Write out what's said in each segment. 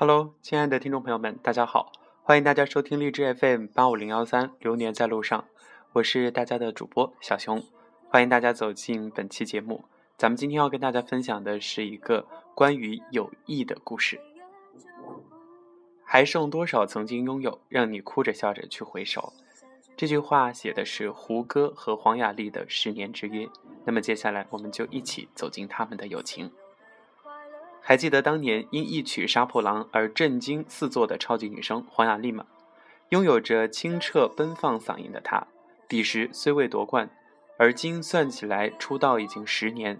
Hello，亲爱的听众朋友们，大家好，欢迎大家收听荔枝 FM 八五零幺三《流年在路上》，我是大家的主播小熊，欢迎大家走进本期节目。咱们今天要跟大家分享的是一个关于友谊的故事。还剩多少曾经拥有，让你哭着笑着去回首？这句话写的是胡歌和黄雅莉的十年之约。那么接下来，我们就一起走进他们的友情。还记得当年因一曲《杀破狼》而震惊四座的超级女声黄雅莉吗？拥有着清澈奔放嗓音的她，彼时虽未夺冠，而今算起来出道已经十年，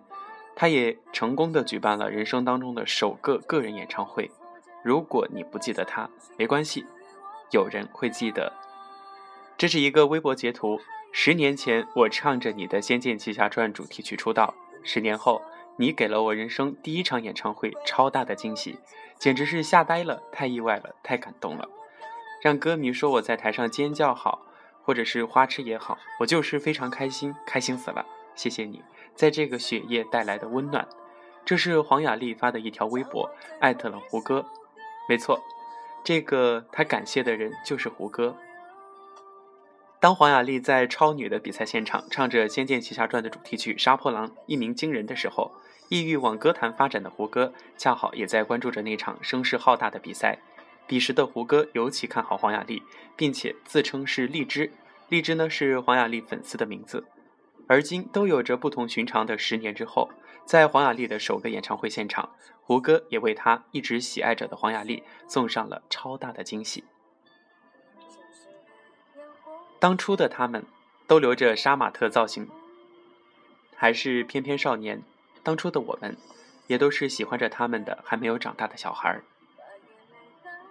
她也成功的举办了人生当中的首个个人演唱会。如果你不记得她，没关系，有人会记得。这是一个微博截图，十年前我唱着你的《仙剑奇侠传》主题曲出道，十年后。你给了我人生第一场演唱会超大的惊喜，简直是吓呆了，太意外了，太感动了。让歌迷说我在台上尖叫好，或者是花痴也好，我就是非常开心，开心死了。谢谢你，在这个雪夜带来的温暖。这是黄雅莉发的一条微博，艾特了胡歌。没错，这个他感谢的人就是胡歌。当黄雅莉在超女的比赛现场唱着《仙剑奇侠传》的主题曲《杀破狼》，一鸣惊人的时候，意欲往歌坛发展的胡歌恰好也在关注着那场声势浩大的比赛。彼时的胡歌尤其看好黄雅莉，并且自称是荔枝，荔枝呢是黄雅莉粉丝的名字。而今都有着不同寻常的十年之后，在黄雅莉的首个演唱会现场，胡歌也为他一直喜爱着的黄雅莉送上了超大的惊喜。当初的他们，都留着杀马特造型，还是翩翩少年。当初的我们，也都是喜欢着他们的还没有长大的小孩儿。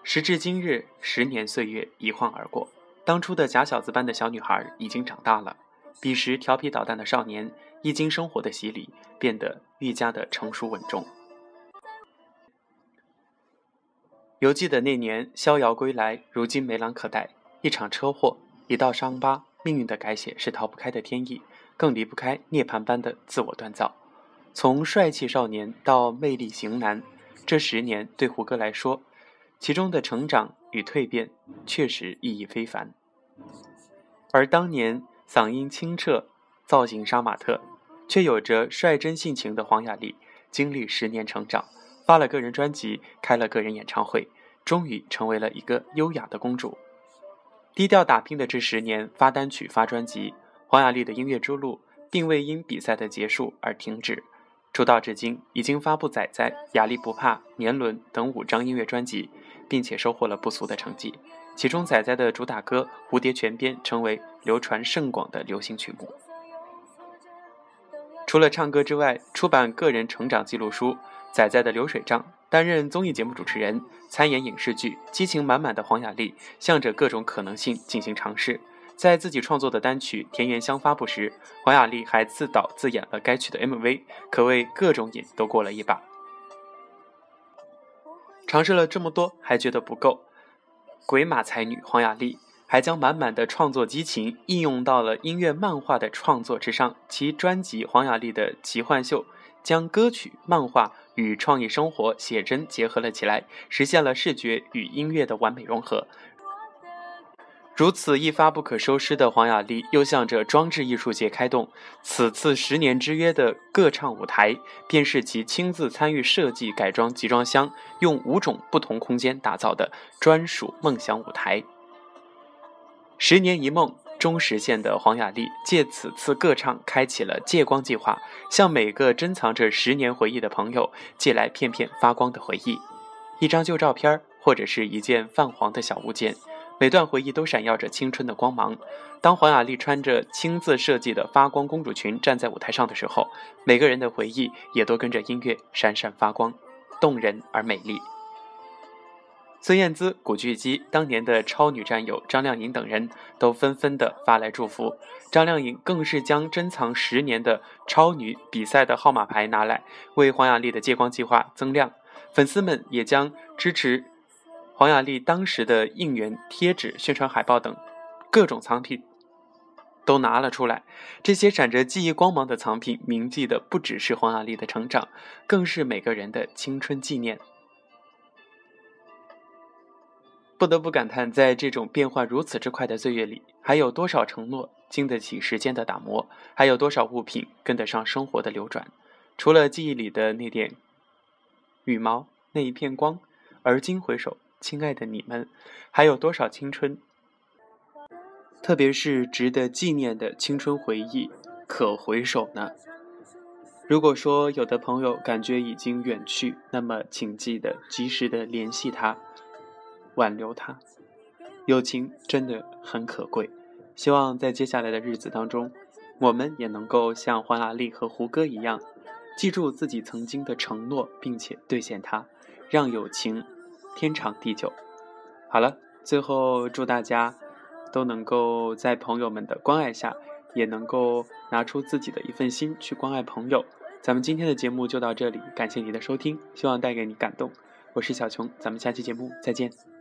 时至今日，十年岁月一晃而过，当初的假小子般的小女孩已经长大了，彼时调皮捣蛋的少年，一经生活的洗礼，变得愈加的成熟稳重。犹记得那年逍遥归来，如今梅郎可待，一场车祸。一道伤疤，命运的改写是逃不开的天意，更离不开涅槃般的自我锻造。从帅气少年到魅力型男，这十年对胡歌来说，其中的成长与蜕变确实意义非凡。而当年嗓音清澈、造型杀马特，却有着率真性情的黄雅莉，经历十年成长，发了个人专辑，开了个人演唱会，终于成为了一个优雅的公主。低调打拼的这十年，发单曲、发专辑，黄雅莉的音乐之路并未因比赛的结束而停止。出道至今，已经发布《仔仔》《雅丽不怕》《年轮》等五张音乐专辑，并且收获了不俗的成绩。其中，《仔仔》的主打歌《蝴蝶泉边》成为流传甚广的流行曲目。除了唱歌之外，出版个人成长记录书《仔仔的流水账》。担任综艺节目主持人，参演影视剧，激情满满的黄雅莉向着各种可能性进行尝试。在自己创作的单曲《田园香》发布时，黄雅莉还自导自演了该曲的 MV，可谓各种瘾都过了一把。尝试了这么多，还觉得不够。鬼马才女黄雅莉还将满满的创作激情应用到了音乐漫画的创作之上。其专辑《黄雅莉的奇幻秀》将歌曲、漫画。与创意生活写真结合了起来，实现了视觉与音乐的完美融合。如此一发不可收拾的黄雅莉，又向着装置艺术界开动。此次十年之约的歌唱舞台，便是其亲自参与设计改装集装箱，用五种不同空间打造的专属梦想舞台。十年一梦。终实现的黄雅莉借此次歌唱，开启了借光计划，向每个珍藏着十年回忆的朋友借来片片发光的回忆。一张旧照片，或者是一件泛黄的小物件，每段回忆都闪耀着青春的光芒。当黄雅莉穿着亲自设计的发光公主裙站在舞台上的时候，每个人的回忆也都跟着音乐闪闪发光，动人而美丽。孙燕姿、古巨基当年的超女战友张靓颖等人都纷纷的发来祝福，张靓颖更是将珍藏十年的超女比赛的号码牌拿来为黄雅莉的借光计划增亮。粉丝们也将支持黄雅莉当时的应援贴纸、宣传海报等各种藏品都拿了出来。这些闪着记忆光芒的藏品，铭记的不只是黄雅莉的成长，更是每个人的青春纪念。不得不感叹，在这种变化如此之快的岁月里，还有多少承诺经得起时间的打磨？还有多少物品跟得上生活的流转？除了记忆里的那点羽毛，那一片光，而今回首，亲爱的你们，还有多少青春？特别是值得纪念的青春回忆，可回首呢？如果说有的朋友感觉已经远去，那么请记得及时的联系他。挽留他，友情真的很可贵。希望在接下来的日子当中，我们也能够像黄雅莉和胡歌一样，记住自己曾经的承诺，并且兑现它，让友情天长地久。好了，最后祝大家都能够在朋友们的关爱下，也能够拿出自己的一份心去关爱朋友。咱们今天的节目就到这里，感谢你的收听，希望带给你感动。我是小琼，咱们下期节目再见。